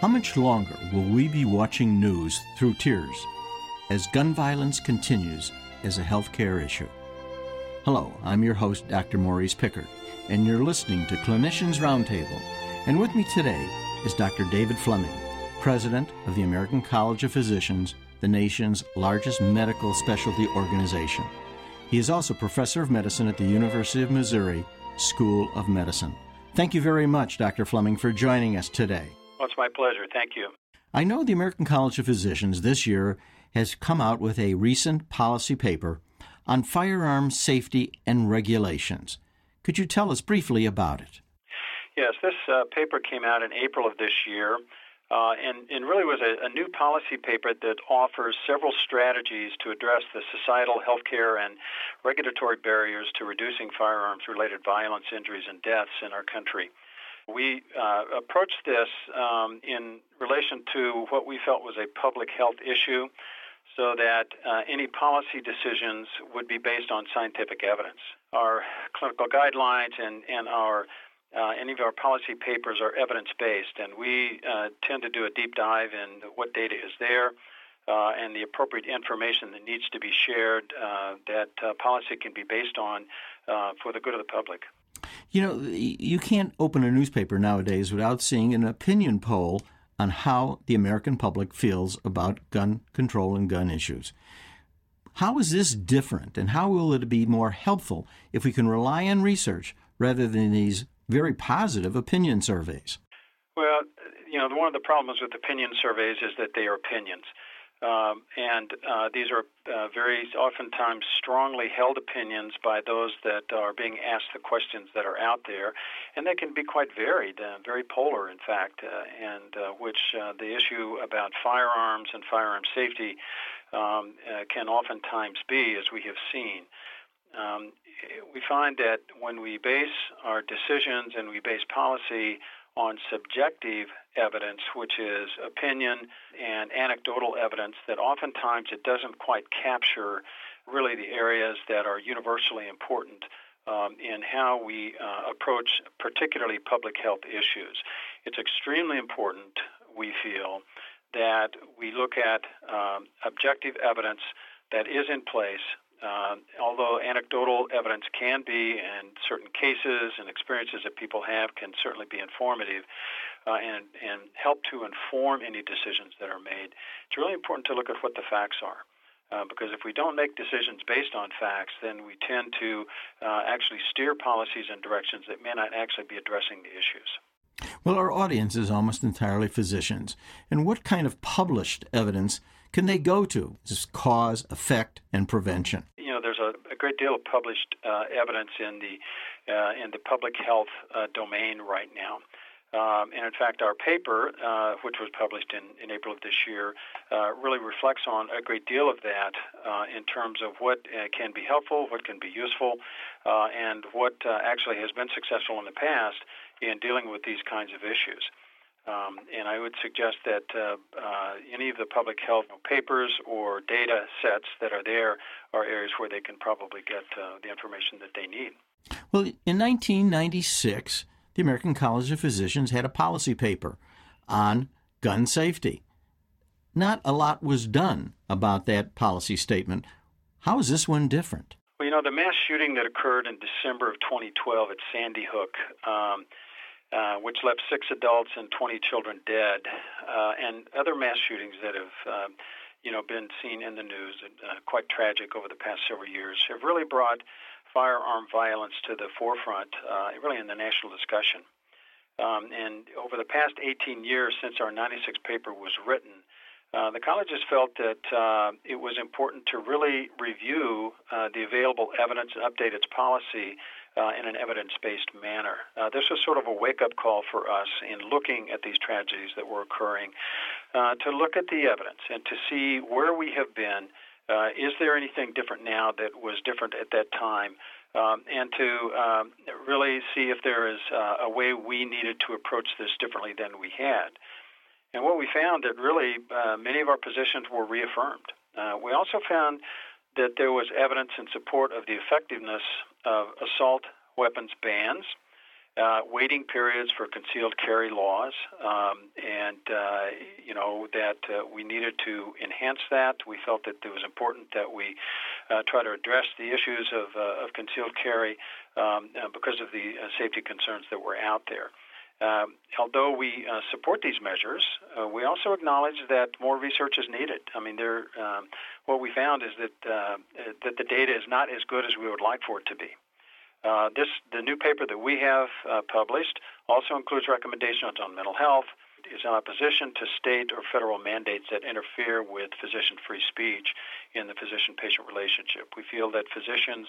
How much longer will we be watching news through tears as gun violence continues as a healthcare issue? Hello, I'm your host, Dr. Maurice Pickard, and you're listening to Clinicians Roundtable. And with me today is Dr. David Fleming, President of the American College of Physicians, the nation's largest medical specialty organization. He is also Professor of Medicine at the University of Missouri School of Medicine. Thank you very much, Dr. Fleming, for joining us today. Well, it's my pleasure. Thank you. I know the American College of Physicians this year has come out with a recent policy paper on firearms safety and regulations. Could you tell us briefly about it? Yes, this uh, paper came out in April of this year. Uh, and, and, really was a, a, new policy paper that offers several strategies to address the societal, healthcare, and regulatory barriers to reducing firearms related violence, injuries, and deaths in our country. We uh, approached this um, in relation to what we felt was a public health issue so that uh, any policy decisions would be based on scientific evidence. Our clinical guidelines and, and our uh, any of our policy papers are evidence based, and we uh, tend to do a deep dive in what data is there uh, and the appropriate information that needs to be shared uh, that uh, policy can be based on for the good of the public. You know, you can't open a newspaper nowadays without seeing an opinion poll on how the American public feels about gun control and gun issues. How is this different, and how will it be more helpful if we can rely on research rather than these very positive opinion surveys? Well, you know, one of the problems with opinion surveys is that they are opinions. Um, and uh, these are uh, very oftentimes strongly held opinions by those that are being asked the questions that are out there, and they can be quite varied, uh, very polar, in fact, uh, and uh, which uh, the issue about firearms and firearm safety um, can oftentimes be, as we have seen. Um, we find that when we base our decisions and we base policy on subjective evidence, which is opinion and anecdotal evidence, that oftentimes it doesn't quite capture really the areas that are universally important um, in how we uh, approach particularly public health issues. It's extremely important, we feel, that we look at um, objective evidence that is in place uh, although anecdotal evidence can be, and certain cases and experiences that people have can certainly be informative uh, and, and help to inform any decisions that are made, it's really important to look at what the facts are. Uh, because if we don't make decisions based on facts, then we tend to uh, actually steer policies in directions that may not actually be addressing the issues. Well, our audience is almost entirely physicians. And what kind of published evidence can they go to? This cause, effect, and prevention. You know, there's a, a great deal of published uh, evidence in the uh, in the public health uh, domain right now. Um, and in fact, our paper, uh, which was published in, in April of this year, uh, really reflects on a great deal of that uh, in terms of what uh, can be helpful, what can be useful, uh, and what uh, actually has been successful in the past in dealing with these kinds of issues. Um, and I would suggest that uh, uh, any of the public health papers or data sets that are there are areas where they can probably get uh, the information that they need. Well, in 1996, the American College of Physicians had a policy paper on gun safety. Not a lot was done about that policy statement. How is this one different? Well, you know, the mass shooting that occurred in December of 2012 at Sandy Hook. Um, uh, which left six adults and 20 children dead, uh, and other mass shootings that have, uh, you know, been seen in the news, uh, quite tragic over the past several years, have really brought firearm violence to the forefront, uh, really in the national discussion. Um, and over the past 18 years since our 96 paper was written, uh, the colleges felt that uh, it was important to really review uh, the available evidence and update its policy uh, in an evidence based manner. Uh, this was sort of a wake up call for us in looking at these tragedies that were occurring uh, to look at the evidence and to see where we have been. Uh, is there anything different now that was different at that time? Um, and to um, really see if there is uh, a way we needed to approach this differently than we had. And what we found that really uh, many of our positions were reaffirmed. we also found that there was evidence in support of the effectiveness of assault weapons bans uh, waiting periods for concealed carry laws, um, and uh, you know that uh, we needed to enhance that. We felt that it was important that we uh, try to address the issues of, uh, of concealed carry um, uh, because of the safety concerns that were out there. Um, although we support these measures, we also acknowledge that more research is needed. I mean, there, um, what we found is that that the data is not as good as we would like for it to be. Uh, this the new paper that we have uh, published also includes recommendations on mental health. Is in opposition to state or federal mandates that interfere with physician-free speech in the physician-patient relationship. We feel that physicians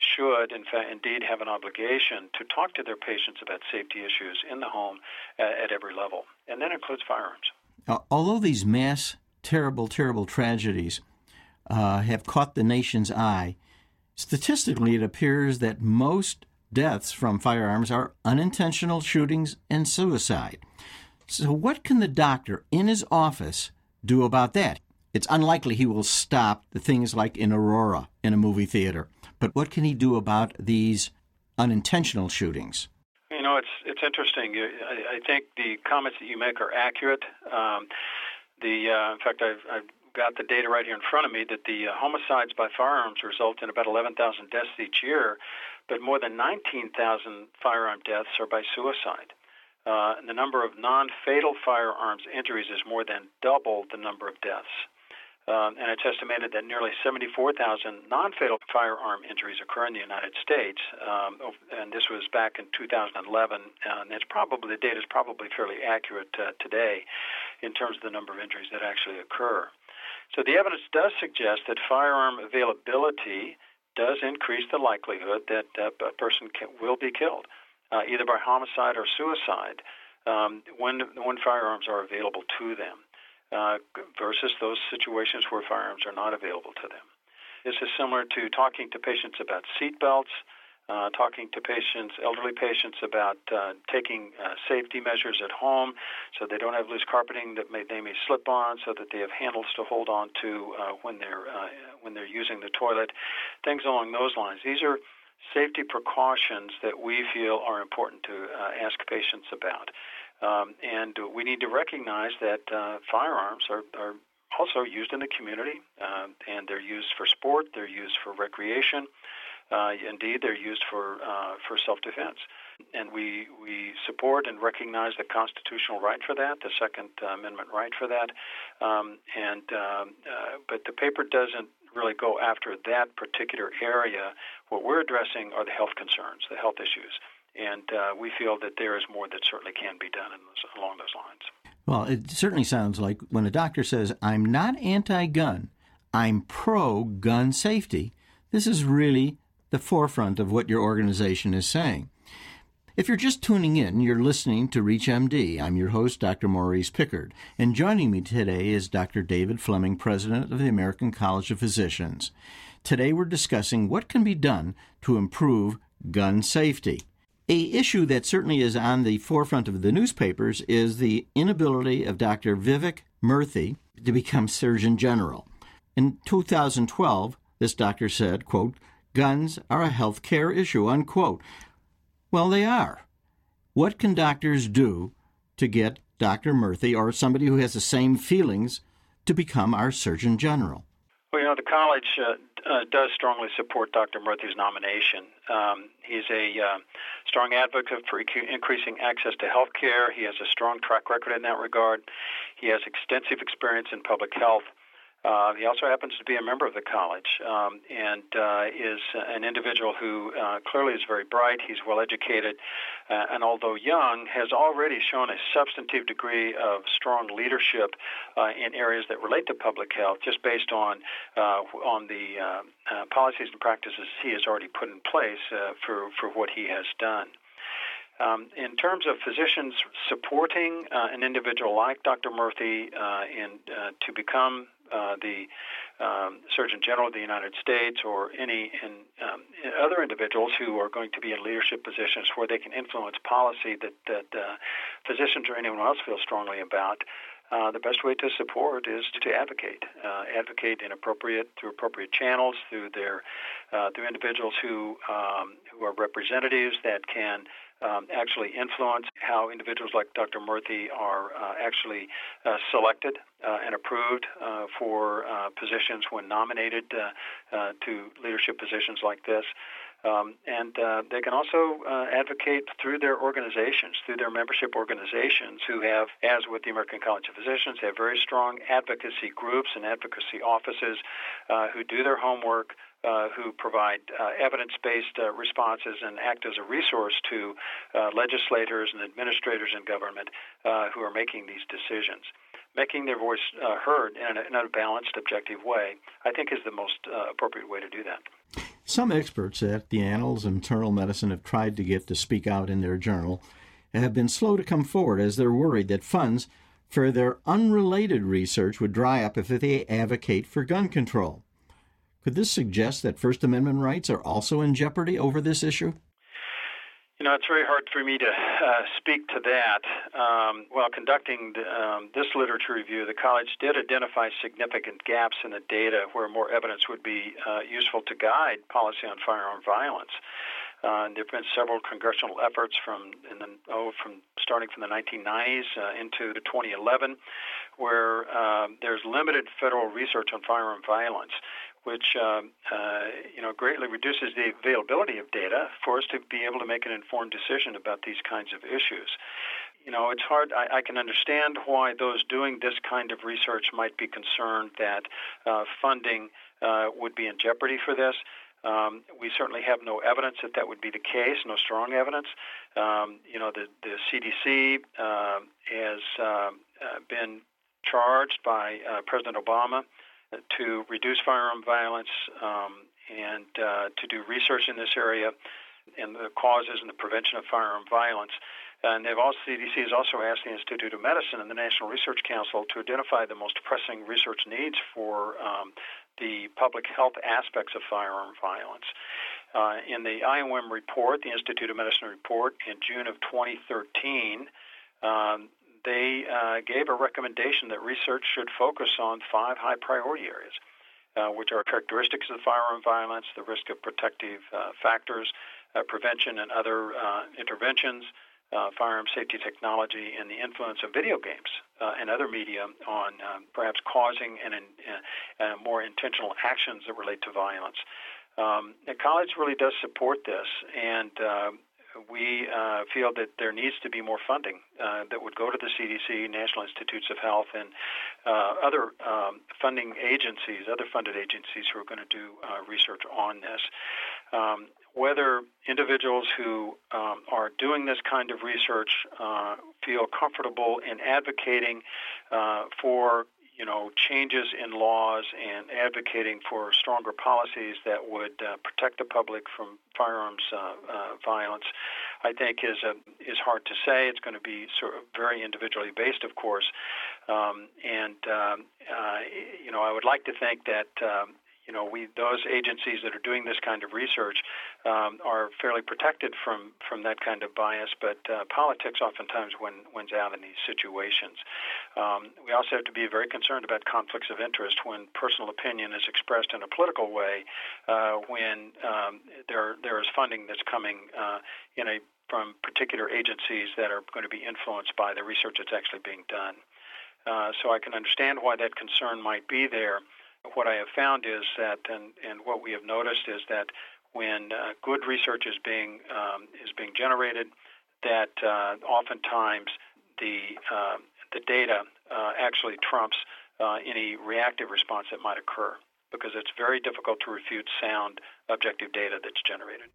should, in fact, indeed have an obligation to talk to their patients about safety issues in the home at, at every level, and that includes firearms. Uh, although these mass, terrible, terrible tragedies uh, have caught the nation's eye, Statistically, it appears that most deaths from firearms are unintentional shootings and suicide. So, what can the doctor in his office do about that? It's unlikely he will stop the things like in Aurora in a movie theater. But what can he do about these unintentional shootings? You know, it's it's interesting. I, I think the comments that you make are accurate. Um, the uh, in fact, I've, I've got the data right here in front of me that the uh, homicides by firearms result in about 11,000 deaths each year, but more than 19,000 firearm deaths are by suicide. Uh, the number of non-fatal firearms injuries is more than double the number of deaths. Um, and it's estimated that nearly 74,000 non-fatal firearm injuries occur in the United States, um, and this was back in 2011. And it's probably the data is probably fairly accurate uh, today in terms of the number of injuries that actually occur. So the evidence does suggest that firearm availability does increase the likelihood that uh, a person can, will be killed, uh, either by homicide or suicide, um, when when firearms are available to them, uh, versus those situations where firearms are not available to them. This is similar to talking to patients about seat belts uh, talking to patients, elderly patients, about uh, taking uh, safety measures at home so they don't have loose carpeting that may, they may slip on, so that they have handles to hold on to uh, when they're uh, when they're using the toilet, things along those lines. These are safety precautions that we feel are important to uh, ask patients about. Um, and we need to recognize that uh, firearms are, are also used in the community, uh, and they're used for sport, they're used for recreation. Uh, indeed, they're used for uh, for self-defense, and we we support and recognize the constitutional right for that, the Second Amendment right for that. Um, and um, uh, but the paper doesn't really go after that particular area. What we're addressing are the health concerns, the health issues, and uh, we feel that there is more that certainly can be done those, along those lines. Well, it certainly sounds like when a doctor says, "I'm not anti-gun, I'm pro-gun safety." This is really the forefront of what your organization is saying. If you're just tuning in, you're listening to ReachMD. I'm your host, Dr. Maurice Pickard, and joining me today is Dr. David Fleming, President of the American College of Physicians. Today we're discussing what can be done to improve gun safety. A issue that certainly is on the forefront of the newspapers is the inability of Dr. Vivek Murthy to become Surgeon General. In 2012, this doctor said, quote, guns are a health care issue, unquote. Well, they are. What can doctors do to get Dr. Murthy or somebody who has the same feelings to become our Surgeon General? Well, you know, the college uh, uh, does strongly support Dr. Murthy's nomination. Um, he's a uh, strong advocate for increasing access to health care. He has a strong track record in that regard. He has extensive experience in public health. Uh, he also happens to be a member of the college um, and uh, is an individual who uh, clearly is very bright. He's well educated, uh, and although young, has already shown a substantive degree of strong leadership uh, in areas that relate to public health, just based on uh, on the policies and practices he has already put in place for for what he has done. Um, in terms of physicians supporting uh, an individual like Dr. Murthy uh, in, uh, to become uh, the um, Surgeon General of the United States or any in, um, other individuals who are going to be in leadership positions where they can influence policy that, that uh, physicians or anyone else feel strongly about. Uh, the best way to support is to advocate, uh, advocate in appropriate through appropriate channels, through their uh, through individuals who um, who are representatives that can um, actually influence how individuals like Dr. Murthy are uh, actually uh, selected uh, and approved uh, for uh, positions when nominated uh, to leadership positions like this. Um, and uh, they can also uh, advocate through their organizations, through their membership organizations, who have, as with the American College of Physicians, have very strong advocacy groups and advocacy offices uh, who do their homework, uh, who provide uh, evidence based uh, responses and act as a resource to uh, legislators and administrators in government uh, who are making these decisions. Making their voice uh, heard in a, in a, balanced, objective way, I think, is the most appropriate way to do that. Some experts at the Annals of Internal Medicine have tried to get to speak out in their journal and have been slow to come forward as they're worried that funds for their unrelated research would dry up if they advocate for gun control. Could this suggest that First Amendment rights are also in jeopardy over this issue? You know, it's very hard for me to uh, speak to that. Um, while conducting the, um, this literature review, the college did identify significant gaps in the data where more evidence would be uh, useful to guide policy on firearm violence. Uh, there have been several congressional efforts from the, oh, from starting from the 1990s uh, into the 2011, where uh, there's limited federal research on firearm violence which um, uh, you know greatly reduces the availability of data for us to be able to make an informed decision about these kinds of issues. You know, it's hard. I, I can understand why those doing this kind of research might be concerned that uh, funding uh, would be in jeopardy for this. Um, we certainly have no evidence that that would be the case, no strong evidence. Um, you know, the, the CDC uh, has uh, been charged by uh, President Obama to reduce firearm violence um, and uh, to do research in this area and the causes and the prevention of firearm violence. And they've also, CDC has also asked the Institute of Medicine and the National Research Council to identify the most pressing research needs for um, the public health aspects of firearm violence. Uh, in the IOM report, the Institute of Medicine report, in June of 2013, um, they uh, gave a recommendation that research should focus on five high priority areas, uh, which are characteristics of firearm violence, the risk of protective uh, factors, uh, prevention and other uh, interventions, uh, firearm safety technology, and the influence of video games and other media on um, perhaps causing and more intentional actions that relate to violence. Um, the college really does support this, and we uh, feel that there needs to be more funding uh, that would go to the CDC, National Institutes of Health, and uh, other um, funding agencies, other funded agencies who are going to do uh, research on this. Um, whether individuals who um, are doing this kind of research uh, feel comfortable in advocating uh, for you know, changes in laws and advocating for stronger policies that would uh, protect the public from firearms uh, uh, violence, I think is a, is hard to say. It's going to be sort of very individually based, of course, um, and um, uh, you know, I would like to think that um, you know, we those agencies that are doing this kind of research um, are fairly protected from from that kind of bias. But uh, politics oftentimes win, wins out in these situations. Um, we also have to be very concerned about conflicts of interest when personal opinion is expressed in a political way. Uh, when um, there there is funding that's coming uh, in a from particular agencies that are going to be influenced by the research that's actually being done. Uh, so I can understand why that concern might be there what I have found is that, and, and what we have noticed is that when uh, good research is being um, is being generated, that uh, oftentimes the uh, the data uh, actually trumps uh, any reactive response that might occur because it's very difficult to refute sound objective data that's generated.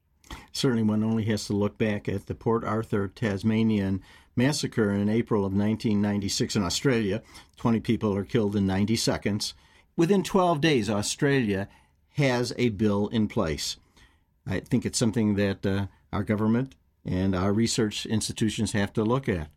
Certainly, one only has to look back at the Port Arthur, Tasmanian massacre in April of 1996 in Australia. 20 people are killed in 90 seconds. Within 12 days, Australia has a bill in place. I think it's something that uh, our government and our research institutions have to look at.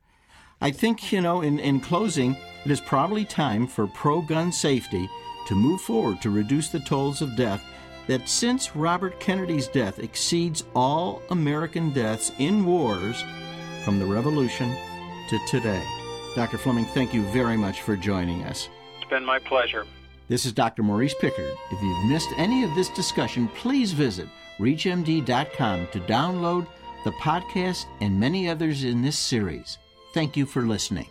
I think, you know, in, in closing, it is probably time for pro gun safety to move forward to reduce the tolls of death that since Robert Kennedy's death exceeds all American deaths in wars from the Revolution to today. Dr. Fleming, thank you very much for joining us. It's been my pleasure. This is Dr. Maurice Pickard. If you've missed any of this discussion, please visit ReachMD.com to download the podcast, and many others in this series. Thank you for listening.